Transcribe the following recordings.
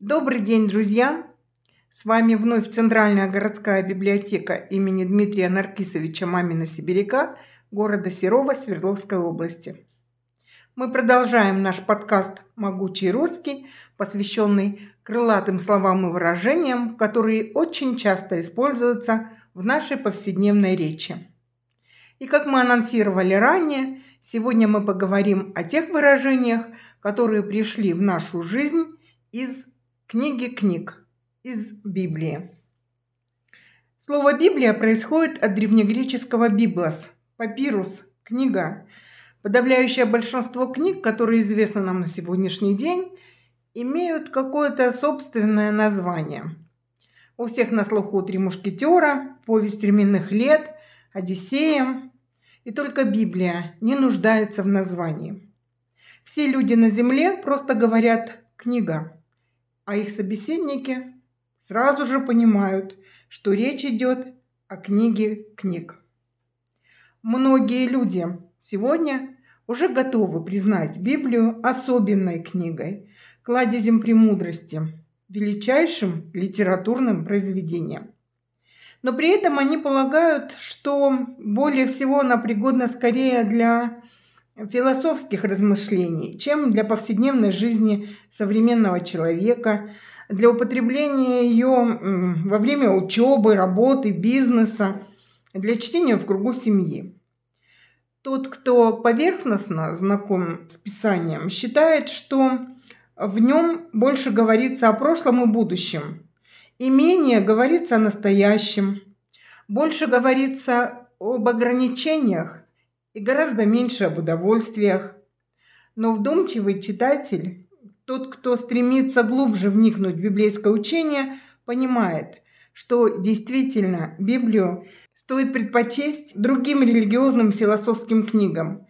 Добрый день, друзья! С вами вновь Центральная городская библиотека имени Дмитрия Наркисовича Мамина-Сибиряка, города Серова Свердловской области. Мы продолжаем наш подкаст «Могучий русский», посвященный крылатым словам и выражениям, которые очень часто используются в нашей повседневной речи. И как мы анонсировали ранее, сегодня мы поговорим о тех выражениях, которые пришли в нашу жизнь из Книги книг из Библии. Слово Библия происходит от древнегреческого «библос» – папирус, книга. Подавляющее большинство книг, которые известны нам на сегодняшний день, имеют какое-то собственное название. У всех на слуху «Три мушкетера», «Повесть временных лет», «Одиссея». И только Библия не нуждается в названии. Все люди на земле просто говорят «книга» а их собеседники сразу же понимают, что речь идет о книге книг. Многие люди сегодня уже готовы признать Библию особенной книгой, кладезем премудрости, величайшим литературным произведением. Но при этом они полагают, что более всего она пригодна скорее для философских размышлений, чем для повседневной жизни современного человека, для употребления ее во время учебы, работы, бизнеса, для чтения в кругу семьи. Тот, кто поверхностно знаком с Писанием, считает, что в нем больше говорится о прошлом и будущем, и менее говорится о настоящем, больше говорится об ограничениях и гораздо меньше об удовольствиях. Но вдумчивый читатель, тот, кто стремится глубже вникнуть в библейское учение, понимает, что действительно Библию стоит предпочесть другим религиозным философским книгам.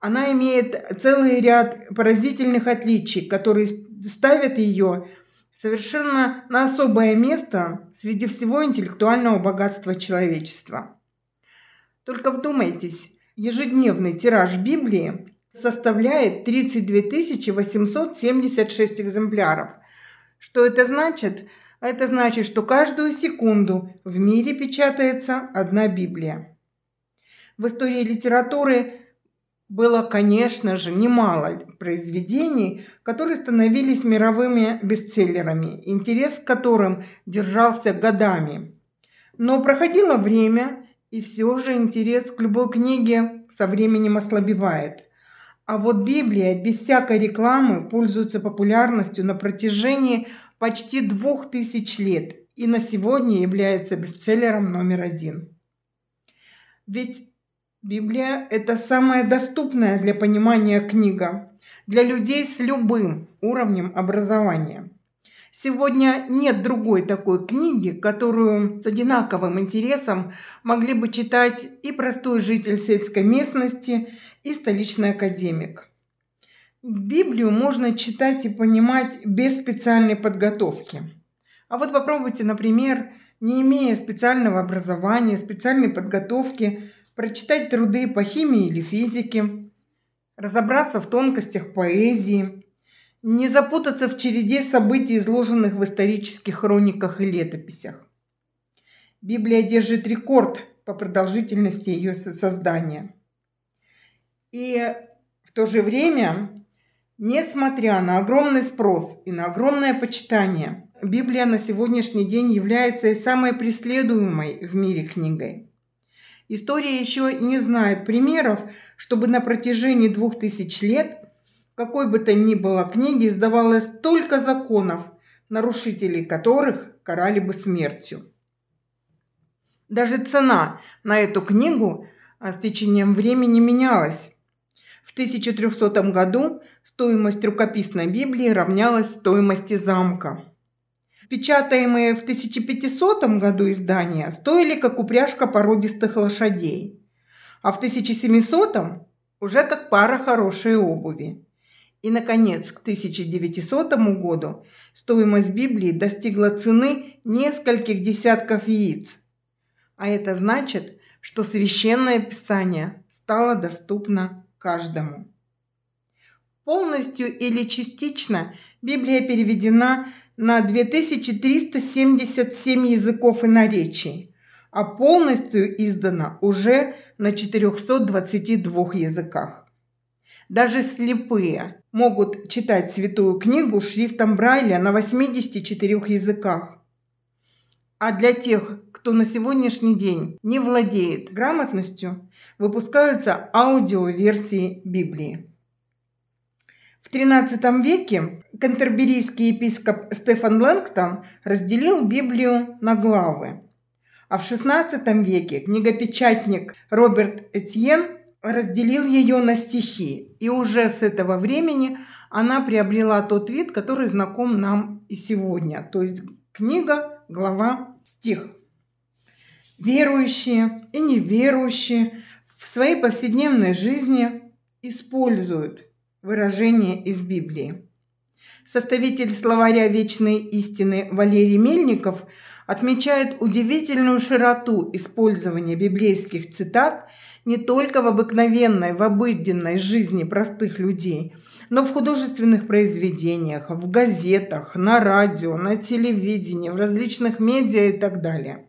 Она имеет целый ряд поразительных отличий, которые ставят ее совершенно на особое место среди всего интеллектуального богатства человечества. Только вдумайтесь, ежедневный тираж Библии составляет 32 876 экземпляров. Что это значит? Это значит, что каждую секунду в мире печатается одна Библия. В истории литературы было, конечно же, немало произведений, которые становились мировыми бестселлерами, интерес к которым держался годами. Но проходило время, и все же интерес к любой книге со временем ослабевает. А вот Библия без всякой рекламы пользуется популярностью на протяжении почти двух тысяч лет и на сегодня является бестселлером номер один. Ведь Библия – это самая доступная для понимания книга для людей с любым уровнем образования – Сегодня нет другой такой книги, которую с одинаковым интересом могли бы читать и простой житель сельской местности, и столичный академик. Библию можно читать и понимать без специальной подготовки. А вот попробуйте, например, не имея специального образования, специальной подготовки, прочитать труды по химии или физике, разобраться в тонкостях поэзии, не запутаться в череде событий, изложенных в исторических хрониках и летописях. Библия держит рекорд по продолжительности ее создания. И в то же время, несмотря на огромный спрос и на огромное почитание, Библия на сегодняшний день является и самой преследуемой в мире книгой. История еще не знает примеров, чтобы на протяжении двух тысяч лет какой бы то ни было книги издавалось столько законов, нарушителей которых карали бы смертью. Даже цена на эту книгу а, с течением времени менялась. В 1300 году стоимость рукописной Библии равнялась стоимости замка. Печатаемые в 1500 году издания стоили как упряжка породистых лошадей, а в 1700 уже как пара хорошей обуви. И, наконец, к 1900 году стоимость Библии достигла цены нескольких десятков яиц. А это значит, что священное писание стало доступно каждому. Полностью или частично Библия переведена на 2377 языков и наречий, а полностью издана уже на 422 языках. Даже слепые могут читать святую книгу шрифтом Брайля на 84 языках. А для тех, кто на сегодняшний день не владеет грамотностью, выпускаются аудиоверсии Библии. В XIII веке кантерберийский епископ Стефан Лэнгтон разделил Библию на главы. А в XVI веке книгопечатник Роберт Этьен разделил ее на стихи. И уже с этого времени она приобрела тот вид, который знаком нам и сегодня. То есть книга, глава, стих. Верующие и неверующие в своей повседневной жизни используют выражение из Библии. Составитель словаря вечной истины Валерий Мельников отмечает удивительную широту использования библейских цитат не только в обыкновенной, в обыденной жизни простых людей, но в художественных произведениях, в газетах, на радио, на телевидении, в различных медиа и так далее.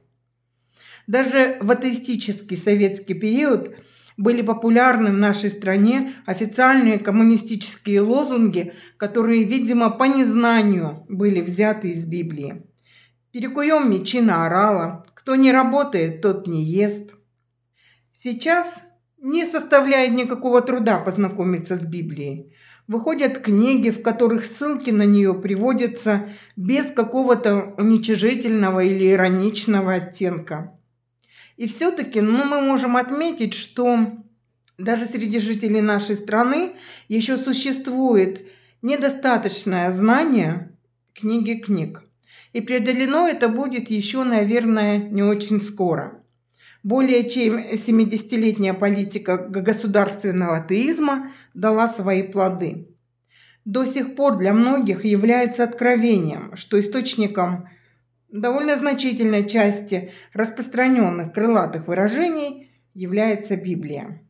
Даже в атеистический советский период – были популярны в нашей стране официальные коммунистические лозунги, которые, видимо, по незнанию были взяты из Библии. «Перекуем мечи на орала», «Кто не работает, тот не ест». Сейчас не составляет никакого труда познакомиться с Библией. Выходят книги, в которых ссылки на нее приводятся без какого-то уничижительного или ироничного оттенка. И все-таки ну, мы можем отметить, что даже среди жителей нашей страны еще существует недостаточное знание книги книг. И преодолено это будет еще, наверное, не очень скоро. Более чем 70-летняя политика государственного атеизма дала свои плоды. До сих пор для многих является откровением, что источником довольно значительной части распространенных крылатых выражений является Библия.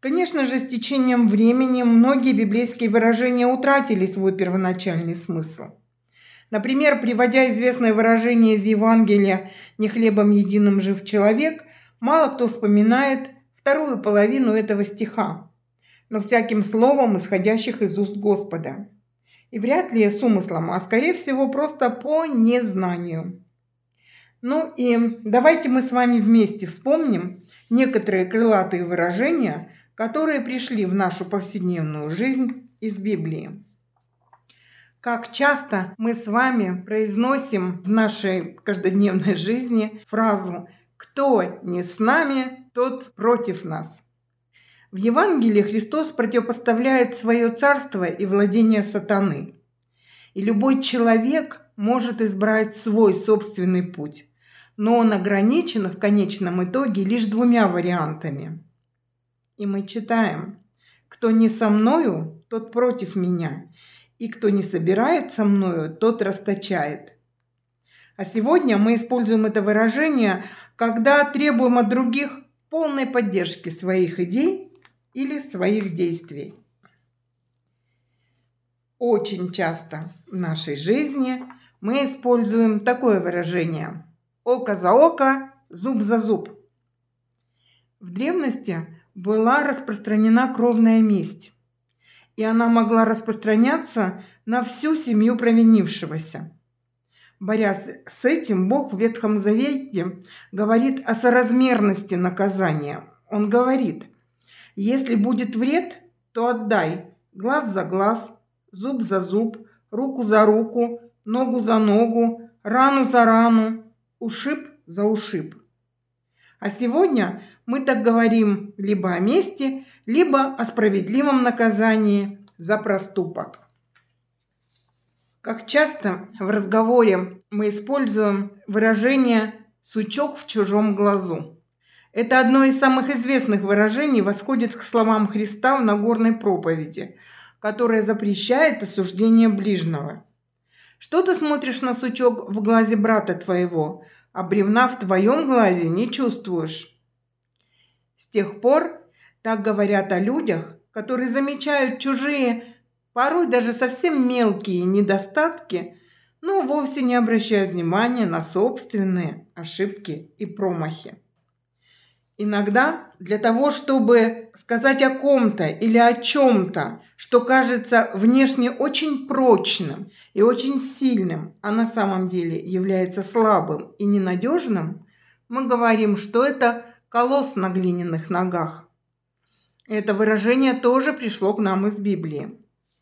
Конечно же, с течением времени многие библейские выражения утратили свой первоначальный смысл. Например, приводя известное выражение из Евангелия «Не хлебом единым жив человек», мало кто вспоминает вторую половину этого стиха, но всяким словом, исходящих из уст Господа – и вряд ли с умыслом, а скорее всего просто по незнанию. Ну и давайте мы с вами вместе вспомним некоторые крылатые выражения, которые пришли в нашу повседневную жизнь из Библии. Как часто мы с вами произносим в нашей каждодневной жизни фразу «Кто не с нами, тот против нас». В Евангелии Христос противопоставляет свое царство и владение сатаны. И любой человек может избрать свой собственный путь, но он ограничен в конечном итоге лишь двумя вариантами. И мы читаем «Кто не со мною, тот против меня, и кто не собирает со мною, тот расточает». А сегодня мы используем это выражение, когда требуем от других полной поддержки своих идей или своих действий. Очень часто в нашей жизни мы используем такое выражение «око за око, зуб за зуб». В древности была распространена кровная месть, и она могла распространяться на всю семью провинившегося. Борясь с этим, Бог в Ветхом Завете говорит о соразмерности наказания. Он говорит – если будет вред, то отдай глаз за глаз, зуб за зуб, руку за руку, ногу за ногу, рану за рану, ушиб за ушиб. А сегодня мы так говорим либо о мести, либо о справедливом наказании за проступок. Как часто в разговоре мы используем выражение «сучок в чужом глазу». Это одно из самых известных выражений восходит к словам Христа в Нагорной проповеди. которое запрещает осуждение ближнего. Что ты смотришь на сучок в глазе брата твоего, а бревна в твоем глазе не чувствуешь? С тех пор так говорят о людях, которые замечают чужие, порой даже совсем мелкие недостатки, но вовсе не обращают внимания на собственные ошибки и промахи. Иногда для того, чтобы сказать о ком-то или о чем-то, что кажется внешне очень прочным и очень сильным, а на самом деле является слабым и ненадежным, мы говорим, что это колосс на глиняных ногах. Это выражение тоже пришло к нам из Библии.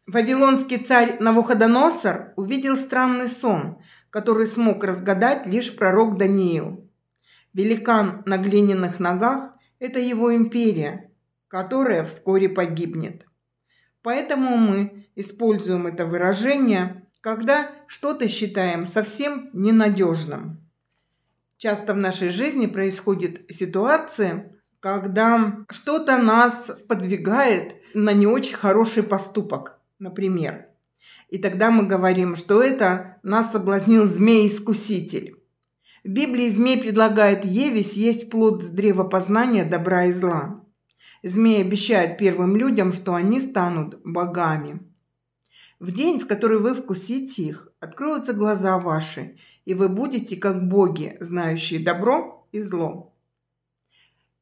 Вавилонский царь Навуходоносор увидел странный сон, который смог разгадать лишь пророк Даниил. Великан на глиняных ногах – это его империя, которая вскоре погибнет. Поэтому мы используем это выражение, когда что-то считаем совсем ненадежным. Часто в нашей жизни происходит ситуация, когда что-то нас подвигает на не очень хороший поступок, например. И тогда мы говорим, что это нас соблазнил змей-искуситель. В Библии змей предлагает Еве съесть плод с древа познания добра и зла. Змей обещает первым людям, что они станут богами. В день, в который вы вкусите их, откроются глаза ваши, и вы будете как боги, знающие добро и зло.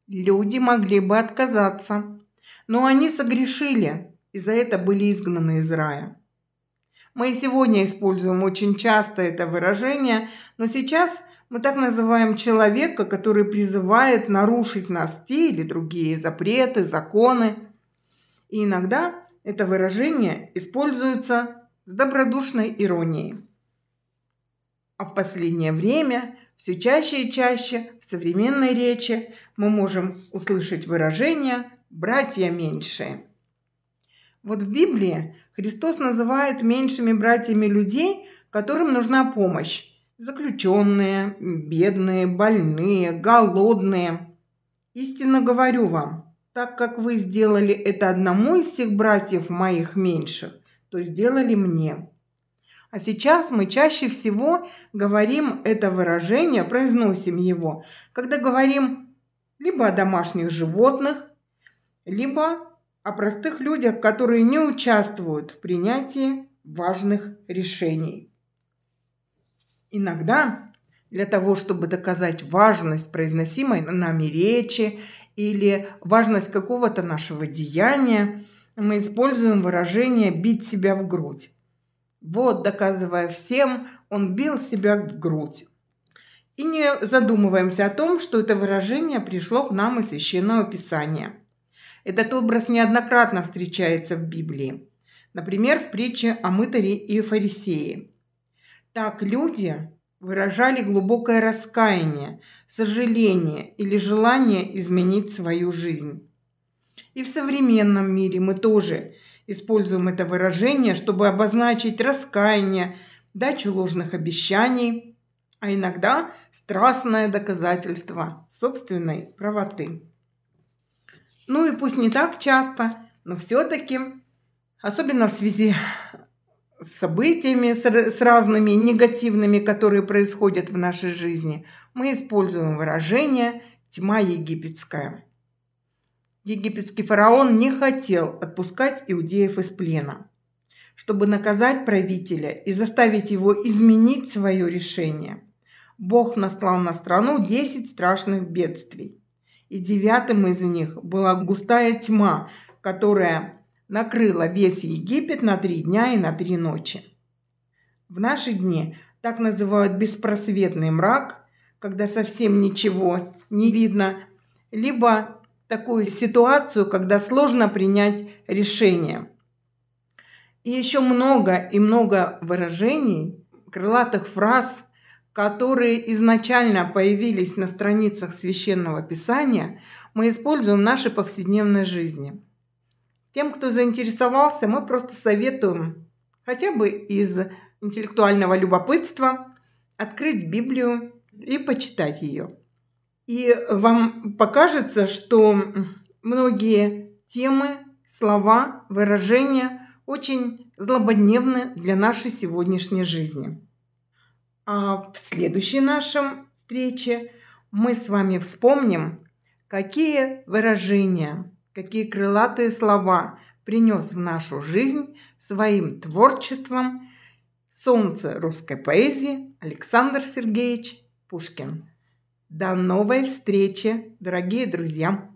Люди могли бы отказаться, но они согрешили, и за это были изгнаны из рая. Мы и сегодня используем очень часто это выражение, но сейчас – мы так называем человека, который призывает нарушить нас те или другие запреты, законы. И иногда это выражение используется с добродушной иронией. А в последнее время все чаще и чаще в современной речи мы можем услышать выражение «братья меньшие». Вот в Библии Христос называет меньшими братьями людей, которым нужна помощь, заключенные, бедные, больные, голодные. Истинно говорю вам, так как вы сделали это одному из всех братьев моих меньших, то сделали мне. А сейчас мы чаще всего говорим это выражение, произносим его, когда говорим либо о домашних животных, либо о простых людях, которые не участвуют в принятии важных решений. Иногда для того, чтобы доказать важность произносимой нами речи или важность какого-то нашего деяния, мы используем выражение «бить себя в грудь». Вот, доказывая всем, он бил себя в грудь. И не задумываемся о том, что это выражение пришло к нам из Священного Писания. Этот образ неоднократно встречается в Библии. Например, в притче о мытаре и фарисее – так люди выражали глубокое раскаяние, сожаление или желание изменить свою жизнь. И в современном мире мы тоже используем это выражение, чтобы обозначить раскаяние, дачу ложных обещаний, а иногда страстное доказательство собственной правоты. Ну и пусть не так часто, но все-таки, особенно в связи событиями, с разными негативными, которые происходят в нашей жизни, мы используем выражение «тьма египетская». Египетский фараон не хотел отпускать иудеев из плена. Чтобы наказать правителя и заставить его изменить свое решение, Бог наслал на страну 10 страшных бедствий. И девятым из них была густая тьма, которая накрыла весь Египет на три дня и на три ночи. В наши дни так называют беспросветный мрак, когда совсем ничего не видно, либо такую ситуацию, когда сложно принять решение. И еще много и много выражений, крылатых фраз, которые изначально появились на страницах священного писания, мы используем в нашей повседневной жизни – тем, кто заинтересовался, мы просто советуем хотя бы из интеллектуального любопытства открыть Библию и почитать ее. И вам покажется, что многие темы, слова, выражения очень злободневны для нашей сегодняшней жизни. А в следующей нашем встрече мы с вами вспомним, какие выражения, какие крылатые слова принес в нашу жизнь своим творчеством солнце русской поэзии Александр Сергеевич Пушкин. До новой встречи, дорогие друзья!